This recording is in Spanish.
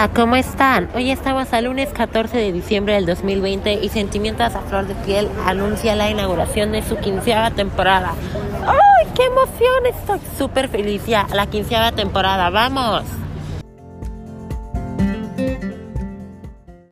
Hola, ¿cómo están? Hoy estamos al lunes 14 de diciembre del 2020 y Sentimientos a Flor de Piel anuncia la inauguración de su quinceava temporada. ¡Ay, qué emoción! Estoy súper feliz ya, la quinceava temporada, ¡vamos!